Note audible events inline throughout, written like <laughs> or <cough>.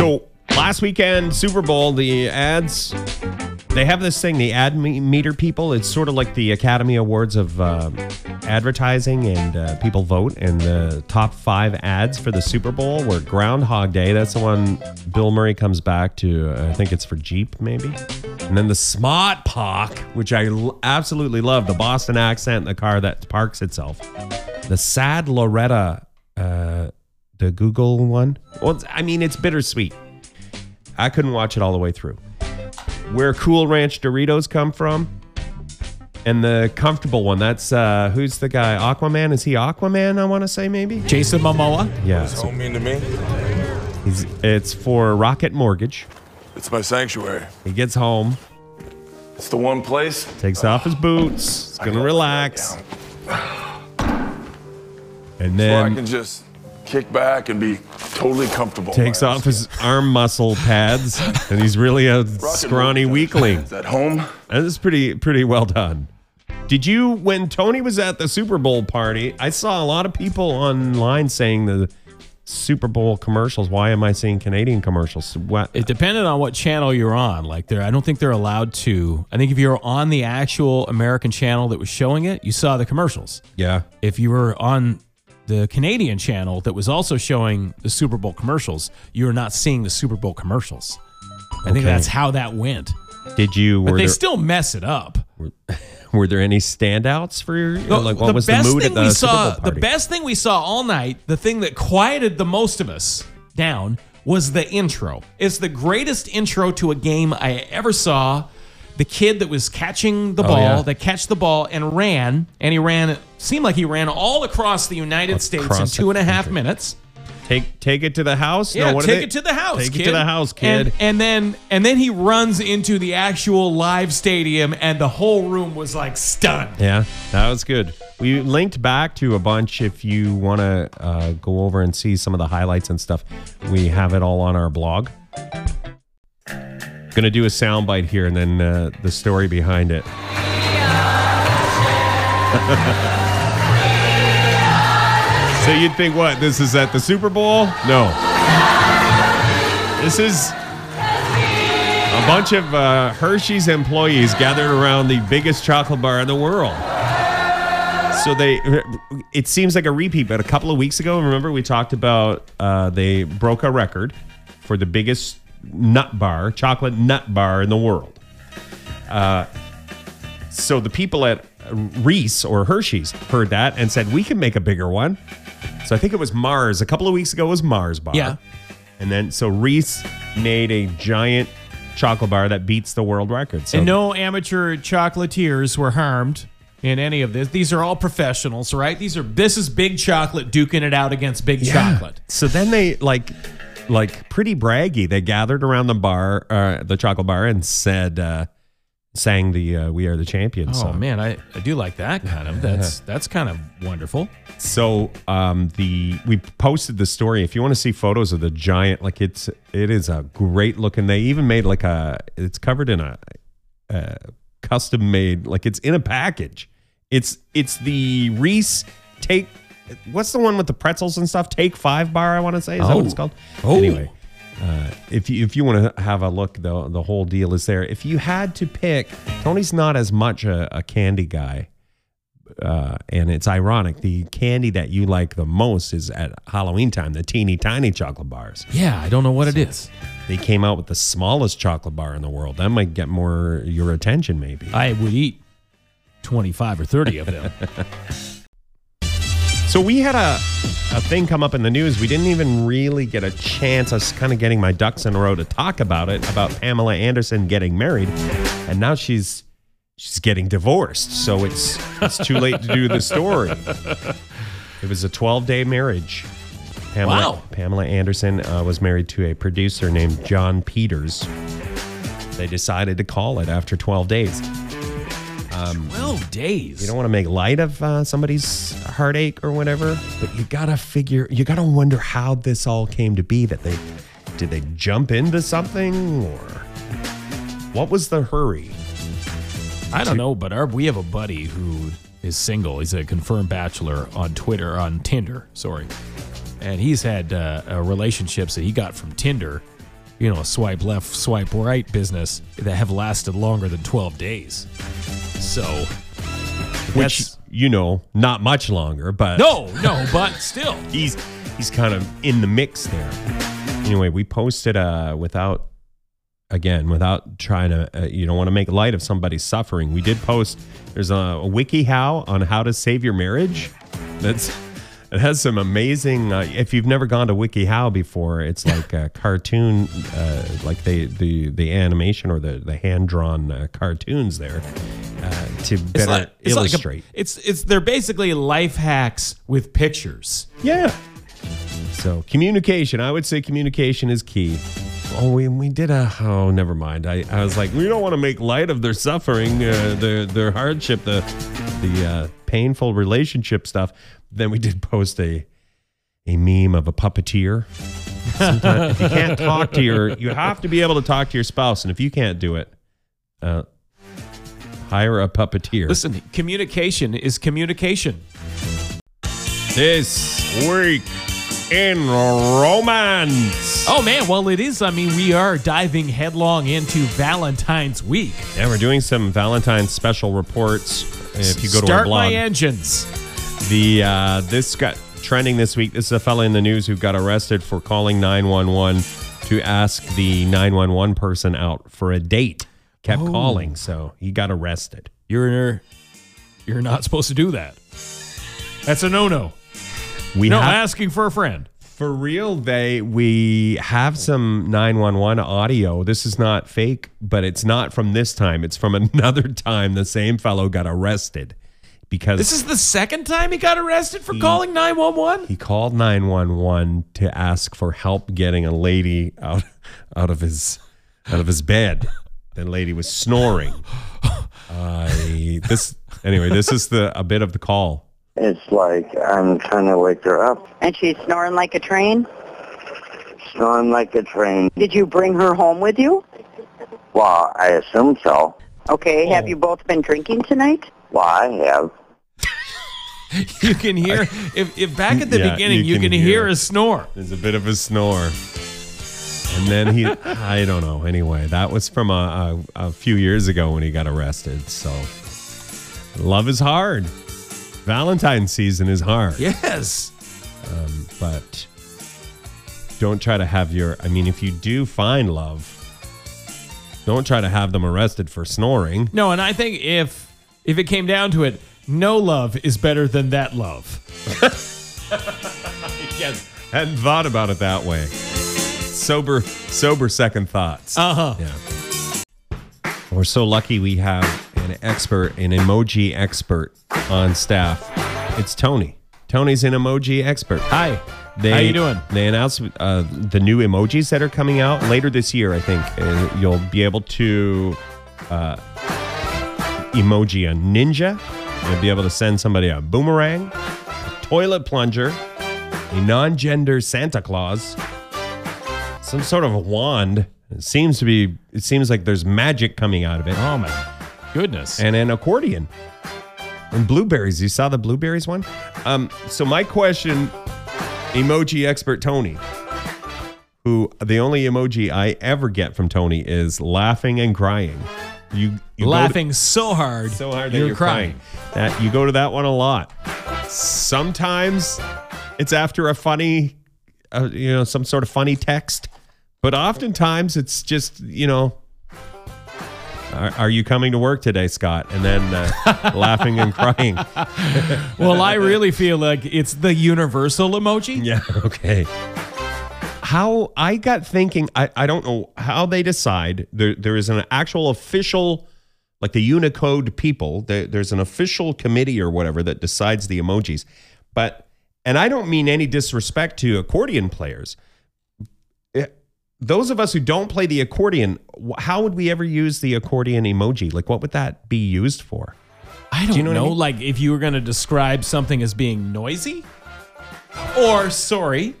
So last weekend, Super Bowl, the ads, they have this thing, the ad meter people. It's sort of like the Academy Awards of uh, advertising, and uh, people vote. And the top five ads for the Super Bowl were Groundhog Day. That's the one Bill Murray comes back to. I think it's for Jeep, maybe. And then the Smart Park, which I l- absolutely love, the Boston accent, the car that parks itself. The Sad Loretta, uh, the Google one. Well, I mean, it's bittersweet. I couldn't watch it all the way through. Where Cool Ranch Doritos come from, and the comfortable one. That's uh, who's the guy? Aquaman? Is he Aquaman? I want to say maybe. Jason Momoa. Yeah, What's so mean to me? he's, it's for Rocket Mortgage. It's my sanctuary. He gets home, It's the one place. takes off his boots, he's gonna relax, <sighs> and Where I can just kick back and be totally comfortable. takes off his arm muscle pads, and he's really a scrawny Mortgage. weakling. Is that home? That is pretty pretty well done. Did you when Tony was at the Super Bowl party? I saw a lot of people online saying the Super Bowl commercials. Why am I seeing Canadian commercials? What? It depended on what channel you're on. Like there, I don't think they're allowed to. I think if you're on the actual American channel that was showing it, you saw the commercials. yeah. If you were on the Canadian channel that was also showing the Super Bowl commercials, you were not seeing the Super Bowl commercials. I think Okay. that's how that went. Did you But were they there, still mess it up. were <laughs> there any standouts for your The- like what was the best mood thing at the we Super saw, Bowl party? The best thing we saw all night, the thing that quieted the most of us down, was the intro. It's the greatest intro to a game I ever saw. The kid that was catching the Oh, ball, yeah. that catch the ball and ran, and he ran. Seemed like he ran all across the United States in two and a half country. minutes. Take take it to the house. Yeah, no, what take it to the house. Take kid. it to the house, kid. And, and then and then he runs into the actual live stadium, and the whole room was like stunned. Yeah, that was good. We linked back to a bunch if you want to uh, go over and see some of the highlights and stuff. We have it all on our blog. Gonna do a soundbite here and then uh, the story behind it. <laughs> so you'd think what? This is at the Super Bowl? No. This is a bunch of uh, Hershey's employees gathered around the biggest chocolate bar in the world. So they, it seems like a repeat, but a couple of weeks ago, remember we talked about uh, they broke a record for the biggest nut bar, chocolate nut bar in the world. Uh, so the people at Reese or Hershey's heard that and said we can make a bigger one. So I think it was Mars. A couple of weeks ago it was Mars bar. Yeah. And then so Reese made a giant chocolate bar that beats the world record. So And no amateur chocolatiers were harmed in any of this. These are all professionals, right? These are this is big chocolate duking it out against big chocolate. So then they like like pretty braggy. They gathered around the bar, uh, the chocolate bar, and said, uh, sang the uh, "We Are the Champions" Oh song. man, I, I do like that kind of. That's <laughs> that's kind of wonderful. So um, the we posted the story. If you want to see photos of the giant, like it's it is a great looking. They even made like a. It's covered in a, a custom made like it's in a package. It's it's the Reese take. What's the one with the pretzels and stuff? Take five bar. I want to say is that what it's Oh. called? Oh. Anyway, uh, if you if you want to have a look, the the whole deal is there. If you had to pick, Tony's not as much a, a candy guy uh, and it's ironic. The candy that you like the most is at Halloween time, the teeny tiny chocolate bars. Yeah, I don't know what it is. They came out with the smallest chocolate bar in the world. That might get more your attention, maybe. I would eat twenty five or thirty of them. <laughs> So we had a, a thing come up in the news. We didn't even really get a chance. I was kind of getting my ducks in a row to talk about it, about Pamela Anderson getting married, and now she's she's getting divorced. So it's it's too late to do the story. It was a 12 day marriage. Pamela, Wow. Pamela Anderson uh, was married to a producer named John Peters. They decided to call it after 12 days. Twelve days. You don't want to make light of uh, somebody's heartache or whatever, but you gotta figure, you gotta wonder how this all came to be. That they did they jump into something or what was the hurry? I don't know, but our we have a buddy who is single. He's a confirmed bachelor on Twitter, on Tinder, sorry. And he's had uh, uh, relationships that he got from Tinder you know, swipe left, swipe right business that have lasted longer than 12 days. So, Which you know, not much longer, but no, no, but still. <laughs> he's he's kind of in the mix there. Anyway, we posted uh without again without trying to uh, you don't want to make light of somebody's suffering. We did post there's a, a WikiHow on how to save your marriage. That's it has some amazing. Uh, if you've never gone to WikiHow before, it's like a cartoon, uh, like the the the animation or the the hand drawn uh, cartoons there uh, to better like- it's like a- illustrate. it's it's they're basically life hacks with pictures. Yeah. So communication, I would say communication is key. Oh, we, we did a oh never mind. I, I was like we don't want to make light of their suffering, uh, their their hardship, the the uh, painful relationship stuff. Then we did post a a meme of a puppeteer. Sometimes if you can't talk to your, you have to be able to talk to your spouse, and if you can't do it, uh, hire a puppeteer. Listen, communication is communication. This week in romance. Oh man, well it is. I mean, we are diving headlong into Valentine's week. Yeah, we're doing some Valentine's special reports. If you go to Start our blog, my engines. the uh, this got trending this week. This is a fella in the news who got arrested for calling 911 to ask the 911 person out for a date. Kept Oh. calling, so he got arrested. You're you're not supposed to do that. That's a no-no. We No, have, asking for a friend. for real. They we have some 911 audio. This is not fake, but it's not from this time. It's from <laughs> another time. The same fellow got arrested because This is the second time he got arrested for calling 911? He called 911 to ask for help getting a lady out out of his out of his bed. The lady was snoring. I this anyway, this is the a bit of the call. It's like I'm trying to wake her up, And she's snoring like a train? snoring like a train. Did you bring her home with you? Well, I assume so. Okay, have you both been drinking tonight? Well, I have. <laughs> You can hear if, if back at the Yeah, beginning you you, can can, hear hear a snore. There's a bit of a snore. And then he I don't know. Anyway, that was from a, a, a few years ago when he got arrested. So love is hard. Valentine's season is hard. Yes. Um, but don't try to have your i mean if you do find love don't try to have them arrested for snoring No, and I think if if it came down to it, no love is better than that love. <laughs> yes hadn't thought about it that way sober sober second thoughts Uh-huh. yeah we're so lucky we have an expert an emoji expert on staff it's tony tony's an emoji expert Hi. They, How you doing? They announced uh, the new emojis that are coming out later this year. I think uh, you'll be able to uh, emoji a ninja. You'll be able to send somebody a boomerang, a toilet plunger, a non-gender Santa Claus, some sort of a wand. It seems to be. It seems like there's magic coming out of it, Oh my goodness. and an accordion. And blueberries. You saw the blueberries one? Um, so my question, emoji expert Tony, who the only emoji I ever get from Tony is laughing and crying. You, you go to- Laughing so hard, so hard that you're, you're, crying. crying. That you go to that one a lot. Sometimes it's after a funny, uh, you know, some sort of funny text, but oftentimes it's just you know. Are, are you coming to work today, Scott? And then uh, <laughs> laughing and crying. <laughs> Well, I really feel like it's the universal emoji. Yeah. <laughs> Okay. How I got thinking, I, I don't know how they decide. There there is an actual official, like the Unicode people. There, there's an official committee or whatever that decides the emojis. But and I don't mean any disrespect to accordion players. Those of us who don't play the accordion, how would we ever use the accordion emoji? Like, what would that be used for? I don't you know know. I mean? Like if you were going to describe something as being noisy, or sorry,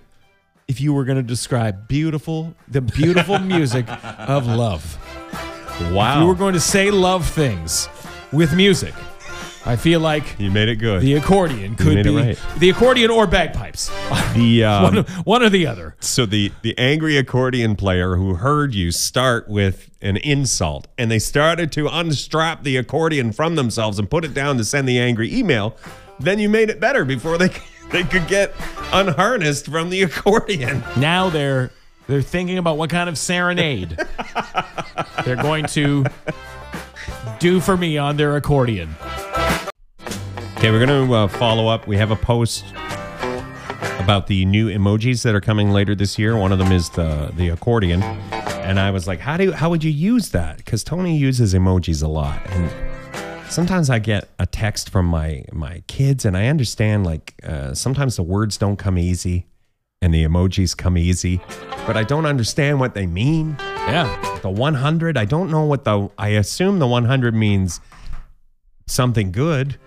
if you were going to describe beautiful, the beautiful <laughs> music of love. Wow. You were going to say love things with music. I feel like You made it good. the accordion could be right. the accordion or bagpipes, The <laughs> um, one, one or the other. so the the angry accordion player who heard you start with an insult and they started to unstrap the accordion from themselves and put it down to send the angry email, then you made it better before they <laughs> they could get unharnessed from the accordion. Now they're they're thinking about what kind of serenade <laughs> they're going to do for me on their accordion. Okay, we're going to uh, follow up. We have a post about the new emojis that are coming later this year. One of them is the the accordion, and I was like, "How do you, how would you use that?" Because Tony uses emojis a lot, and sometimes I get a text from my my kids, and I understand like uh, sometimes the words don't come easy, and the emojis come easy, but I don't understand what they mean. Yeah. The 100, I don't know what the I assume the 100 means something good.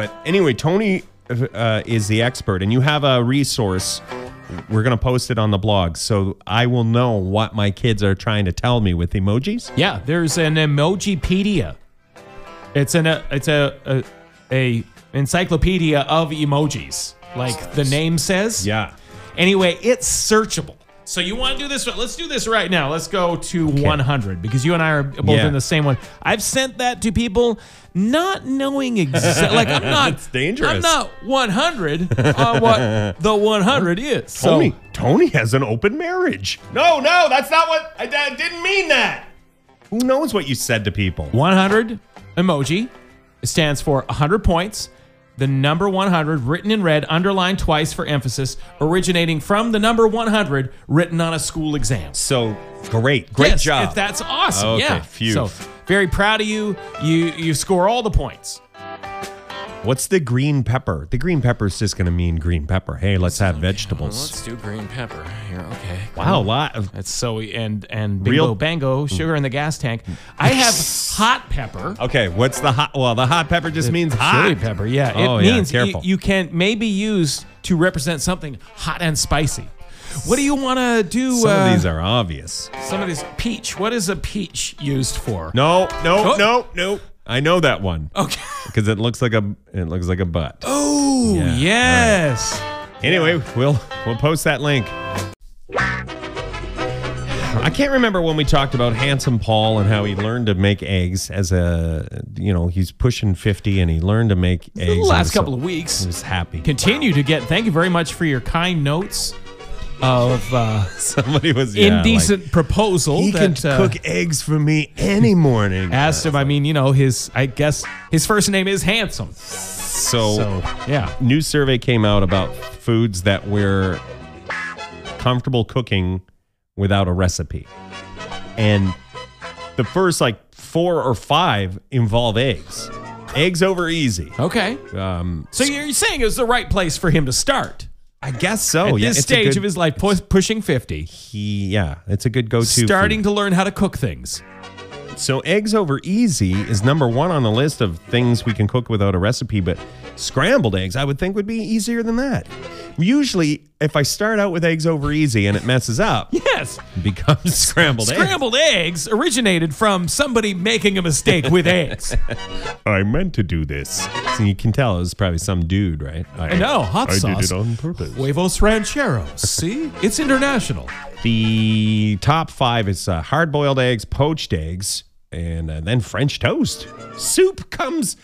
But anyway, Tony uh, is the expert, and you have a resource. We're going to post it on the blog, so I will know what my kids are trying to tell me with emojis. Yeah, there's an Emojipedia. It's an uh, it's a, a a encyclopedia of emojis, like the name says. Yeah. Anyway, it's searchable. So you want to do this? Let's do this right now. Let's go to 100 because you and I are both Yeah. in the same one. I've sent that to people not knowing exactly. <laughs> like I'm not. It's dangerous. I'm not 100 on what <laughs> the 100 is. So Tony, Tony has an open marriage. No, no, that's not what I, I didn't mean that. Who knows what you said to people? 100 emoji stands for 100 points. The number 100 written in red, underlined twice for emphasis, originating from the number 100 written on a school exam. So great, great Yes, job. if That's awesome. Okay, yeah. phew. So very proud of you. You you score all the points. What's the green pepper? The green pepper is just going to mean green pepper. Hey, let's have vegetables. Let's do green pepper here. Okay. Wow, a lot of That's so and and bingo Real- bango sugar in the gas tank. I have <laughs> hot pepper. Okay, what's the hot? Well, the hot pepper just means hot. Chili pepper, yeah. It Oh, yeah, means you, you can maybe use to represent something hot and spicy. What do you want to do? Some uh, of these are obvious. some of these peach. What is a peach used for? No, no, Oh. no, no. I know that one Okay. <laughs> because it looks like a it looks like a butt. Oh Yeah, yes. Anyway, we'll we'll post that link. I can't remember when we talked about handsome Paul and how he learned to make eggs as a you know he's pushing fifty and he learned to make eggs. The last couple of weeks. he was happy. Continue to get. Thank you very much for your kind notes of uh, <laughs> Somebody was yeah, indecent proposal Like, he can that uh, cook eggs for me any morning. <laughs> asked him. I mean, you know, his. I guess his first name is handsome. so So yeah. new survey came out about foods that we're comfortable cooking without a recipe. And the first like four or five involve eggs. Eggs over easy. Okay. Um, So you're saying it was the right place for him to start I guess so. at yeah, this it's a stage good- of his life, pu- pushing fifty, He, yeah, it's a good go-to. starting food. to learn how to cook things. So eggs over easy is number one on the list of things we can cook without a recipe, but scrambled eggs I would think would be easier than that. Usually, if I start out with eggs over easy and it messes up, <laughs> Yes. becomes scrambled eggs. Scrambled eggs originated from somebody making a mistake with eggs. <laughs> I meant to do this. So you can tell it was probably some dude, right? I, know, hot I sauce. did it on purpose. Huevos rancheros. <laughs> See? It's international. The top five is uh, hard boiled eggs, poached eggs, and uh, then French toast. Soup comes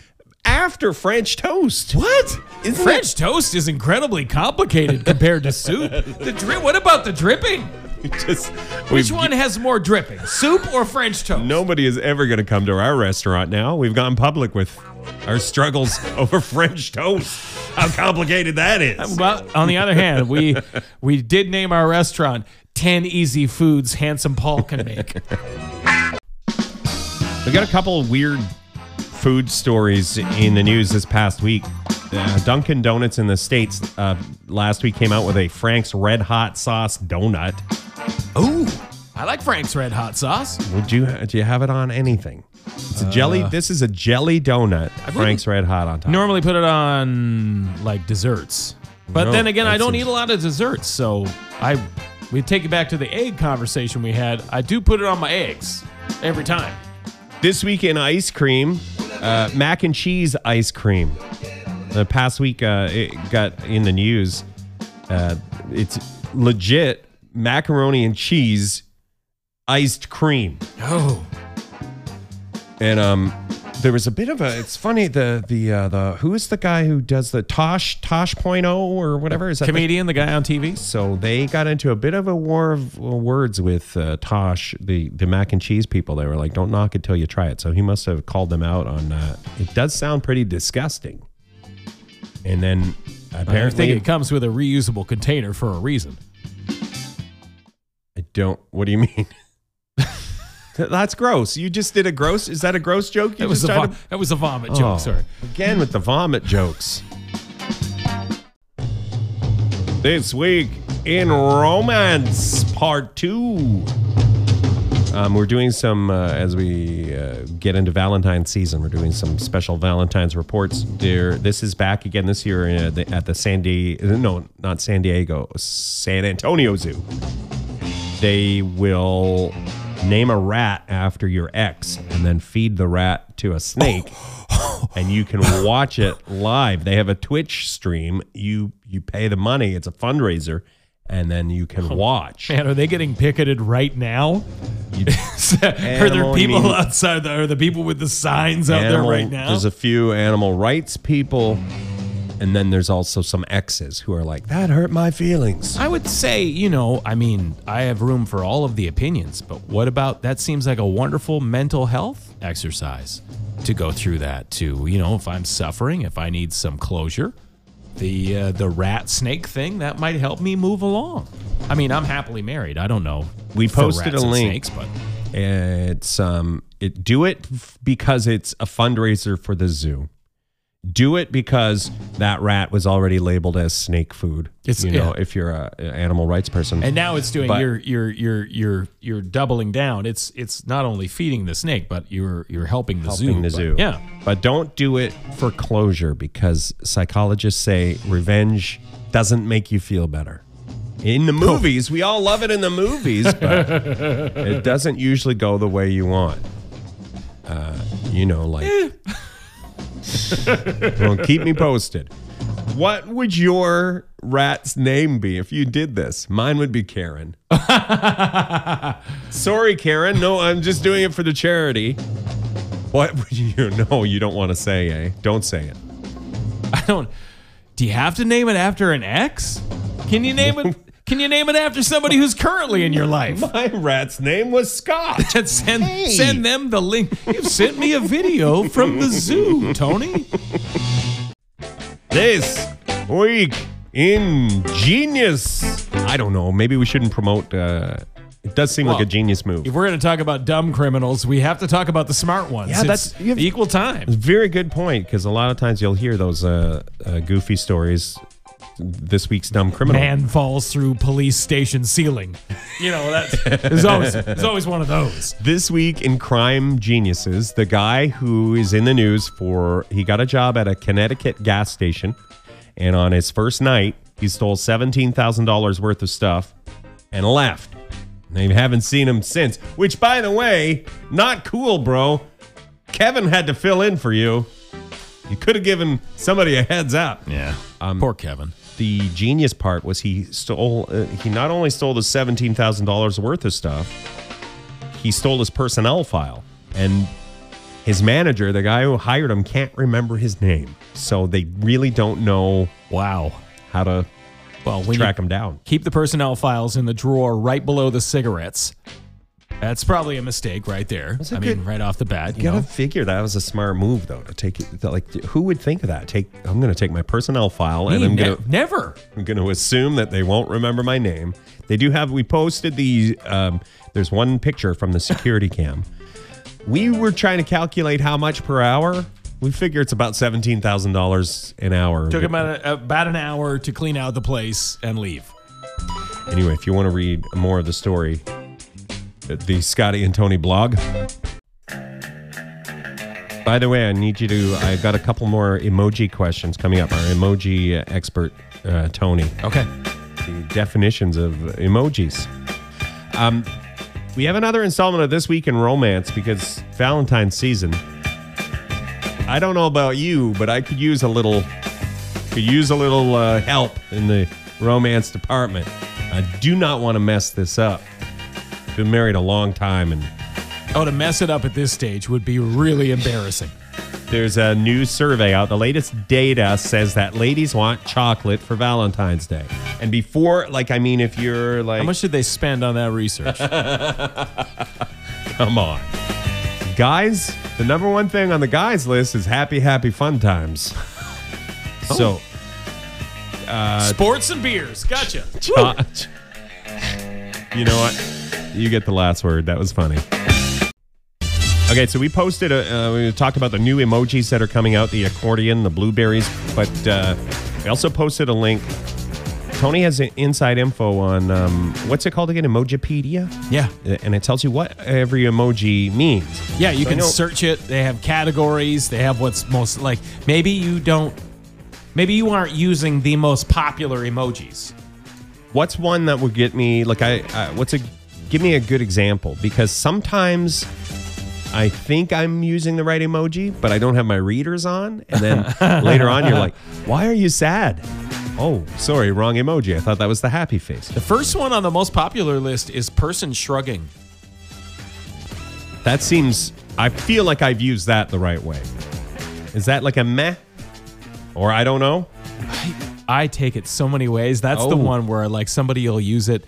after French toast. What? Isn't French toast is incredibly complicated compared to soup. <laughs> The dri- what about the dripping? <laughs> Just, Which one has more dripping, soup or French toast? Nobody is ever going to come to our restaurant now. We've gone public with our struggles <laughs> over French toast. How complicated that is. Well, on the other hand, we we did name our restaurant 10 Easy Foods Handsome Paul Can Make. <laughs> We got a couple of weird food stories in the news this past week. Uh, Dunkin' Donuts in the States uh, last week came out with a Frank's Red Hot Sauce donut. Ooh, I like Frank's Red Hot Sauce. Would you do you have it on anything? It's a jelly. This is a jelly donut. Frank's Red Hot on top. Normally put it on like desserts. But No, then again, I don't eat a lot of desserts, so I we take it back to the egg conversation we had. I do put it on my eggs every time. This week in ice cream, Uh, mac and cheese ice cream. The past week, uh, it got in the news. Uh, it's legit macaroni and cheese iced cream. Oh, And um, there was a bit of a. It's funny the the uh, the who is the guy who does the Tosh Tosh point oh or whatever is that comedian, the guy on TV. so they got into a bit of a war of words with uh, Tosh, the the mac and cheese people. They were like, "Don't knock it till you try it." So he must have called them out on. Uh, it does sound pretty disgusting. And then I apparently, think it comes with a reusable container for a reason. I don't. What do you mean? <laughs> That's gross. You just did a gross. Is that a gross joke? You That was just a tried vo- to- that was a vomit joke. Oh, Sorry. Again with the vomit jokes. This week in romance, part two. Um, we're doing some uh, as we uh, get into Valentine's season. We're doing some special Valentine's reports. There, this is back again this year at the, at the San Diego. No, not San Diego, San Antonio Zoo. They will name a rat after your ex and then feed the rat to a snake <laughs> and you can watch it live they have a twitch stream you you pay the money it's a fundraiser and then you can <laughs> watch Man, are they getting picketed right now? <laughs> Are there Animal, you people mean- outside? The, are the people with the signs out Animal- there right now? there's a few animal rights people and then there's also some exes who are like that hurt my feelings I would say, you know, I mean, I have room for all of the opinions, but what about that seems like a wonderful mental health exercise to go through that too. You know, if I'm suffering, if I need some closure, the uh, the rat snake thing that might help me move along. I mean, I'm happily married. I don't know. We posted a link. Snakes, but It's um it do it f- because it's a fundraiser for the zoo. Do it because that rat was already labeled as snake food. It's- you know, yeah. if you're a, a animal rights person. and now it's doing But- you're you're you're you're you're doubling down. It's it's not only feeding the snake, but you're you're helping the zoo. helping the But- zoo. Yeah. But don't do it for closure because psychologists say revenge doesn't make you feel better. In the movies, we all love it in the movies, but it doesn't usually go the way you want. Uh, you know, like. Well, keep me posted. What would your rat's name be if you did this? Mine would be Karen. <laughs> Sorry, Karen. No, I'm just doing it for the charity. What would you? <laughs> No, you don't want to say, eh? Don't say it. I don't. Do you have to name it after an ex? Can you name it? <laughs> Can you name it after somebody who's currently in your life? My rat's name was Scott. <laughs> Send Hey. send them the link. You've sent me a video from the zoo, Tony. this week in Genius. I don't know. Maybe we shouldn't promote. Uh, it does seem like a genius move. If we're going to talk about dumb criminals, we have to talk about the smart ones. Yeah, It's that's- have- equal time. Very good point. Because a lot of times you'll hear those uh, uh, goofy stories. This week's dumb criminal. Man falls through police station ceiling. You know, that's there's always there's always one of those. This week in Crime Geniuses, the guy who is in the news for he got a job at a Connecticut gas station, and on his first night, he stole seventeen thousand dollars worth of stuff and left. They haven't seen him since. Which, by the way, not cool, bro. Kevin had to fill in for you. You could have given somebody a heads up. Yeah. Um, Poor Kevin. The genius part was he stole. Uh, he not only stole the seventeen thousand dollars worth of stuff, he stole his personnel file, and his manager, the guy who hired him, can't remember his name. So they really don't know Wow. how to Well, track him down. keep the personnel files in the drawer right below the cigarettes, that's probably a mistake right there. I mean, good- right off the bat, you You gotta know. figure that was a smart move, though, to take it. Like, who would think of that? Take, I'm going to take my personnel file, and I'm ne- going to never. I'm going to assume that they won't remember my name. They do have, we posted the, um, there's one picture from the security cam. We were trying to calculate how much per hour. We figure it's about $17,000 an hour. Took about a, about an hour to clean out the place and leave. Anyway, if you want to read more of the story, the Scotty and Tony blog. By the way, I need you to, I've got a couple more emoji questions coming up. Our emoji expert, uh, Tony. Okay. the definitions of emojis. Um, we have another installment of This Week in Romance because Valentine's season. I don't know about you, but I could use a little could use a little uh, help in the romance department. I do not want to mess this up. Been married a long time, and Oh, to mess it up at this stage would be really embarrassing. there's a new survey out. The latest data says that ladies want chocolate for Valentine's Day. And before, like, I mean, if you're like, How much did they spend on that research? <laughs> come on, guys, the number one thing on the guys list is happy, happy, fun times. Oh. So. Uh, Sports and beers. Gotcha. Cho- you know what? You get the last word. That was funny. Okay, so we posted, a, uh, we talked about the new emojis that are coming out the accordion, the blueberries, but uh, we also posted a link. Tony has inside info on um, what's it called again? Emojipedia? Yeah. And it tells you what every emoji means. Yeah, you So can search it. They have categories. They have what's most like maybe you don't maybe you aren't using the most popular emojis. What's one that would get me like I, I what's a give me a good example because sometimes I think I'm using the right emoji, but I don't have my readers on, and then <laughs> later on you're like, "Why are you sad?" Oh, sorry, wrong emoji. I thought that was the happy face. The first one on the most popular list is person shrugging. That seems I feel like I've used that the right way. Is that like a meh? Or I don't know. I take it so many ways. That's the Oh. one where like somebody will use it.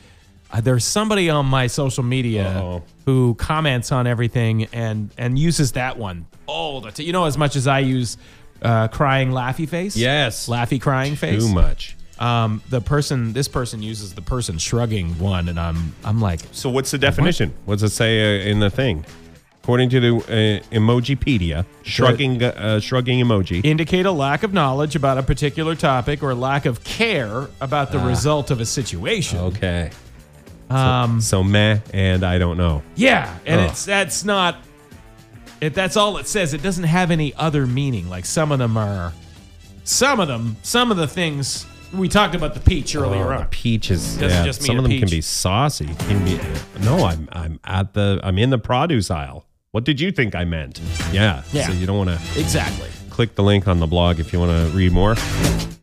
Uh, there's somebody on my social media Uh-oh. who comments on everything and and uses that one all the time. You know, as much as I use uh, crying laughy face. Yes. laughy crying face. Too much. Um, the person, this person uses the person shrugging one, and I'm I'm like, So what's the definition? What does it say uh, in the thing? According to the uh, Emojipedia, shrugging uh, shrugging emoji. indicate a lack of knowledge about a particular topic or lack of care about the result of a situation. Okay. Um. So, meh and I don't know. Yeah, and Oh. it's that's not. It, that's all it says. It doesn't have any other meaning. Like some of them are, some of them, some of the things we talked about the peach earlier Oh, the on. peach is Doesn't yeah, just mean some of them can be saucy. Can be no. I'm I'm at the I'm in the produce aisle. What did you think I meant? Yeah. Yeah. So you don't want to Exactly. click the link on the blog if you want to read more.